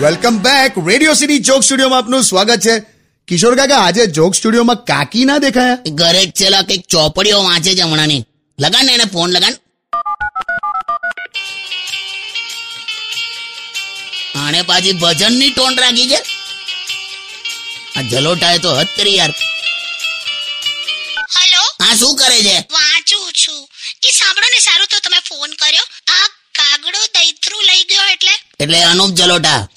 Welcome back radio city joke સ્ટુડિયોમાં આપનું સ્વાગત છે. કિશોર કાકા આજે જોક સ્ટુડિયોમાં કાકી ના દેખાયા? ઘરે જ છેલ્લા કંઈક ચોપડીઓ વાંચે છે હમણાંની. લગાડ ને એને ફોન લગાડ. આને પાછી ભજનની ટોન રાખી છે. આ જલોટાએ તો હદ કરી યાર. હેલો હા શું કરે છે? વાંચું છું. એ સાંભળો ને સારું તો તમે ફોન કર્યો. આ એટલે અનુપ જલોટા.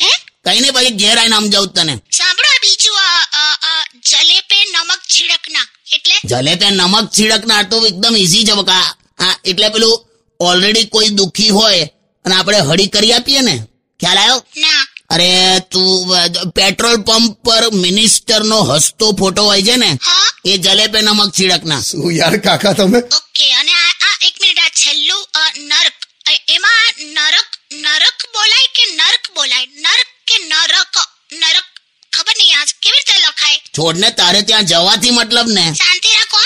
કઈ નઈ પછી ઘેર આવીને સમજાવું તને. સાંભળો બીજું આ આ- આ જલેપે નમક છીડકના. એટલે? જલે નમક છીડકના તો એકદમ ઈઝી છે. બકા હા એટલે પેલું ઓલરેડી કોઈ દુખી હોય અને આપણે હળી કરી આપીએ ને ખ્યાલ આવ્યો ના. અરે તું પેટ્રોલ પંપ પર મિનિસ્ટર નો હસતો ફોટો હોય છે ને એ જલેબે નમક છીડકના. શું યાર કાકા તમે? ઓકે છોડને તારે ત્યાં જવાથી મતલબ ને. શાંતિ રાખો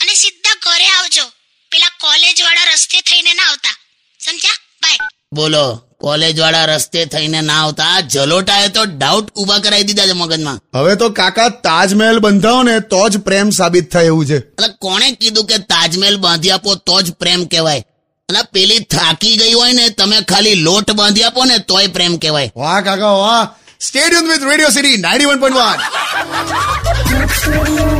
અને સીધા ઘરે આવજો. પેલા કોલેજ વાળા રસ્તે થઈને ના આવતા. સમજ્યા? બાય બોલો કોલેજ વાળા રસ્તે થઈને ના આવતા. જલોટાએ તો ડાઉટ ઊભા કરાવી દીધા છે મગજમાં. હવે તો કાકા તાજમહેલ બંધાવો ને તો જ પ્રેમ સાબિત થાય એવું છે. એટલે કોણે કીધું કે તાજમહેલ બાંધી આપો તો જ પ્રેમ કહેવાય? અને પેલી થાકી ગઈ હોય ને તમે ખાલી લોટ બાંધી આપો ને તોય પ્રેમ કહેવાય. વાહ કાકા વાહ. Stadium with radio city ninety one point one Next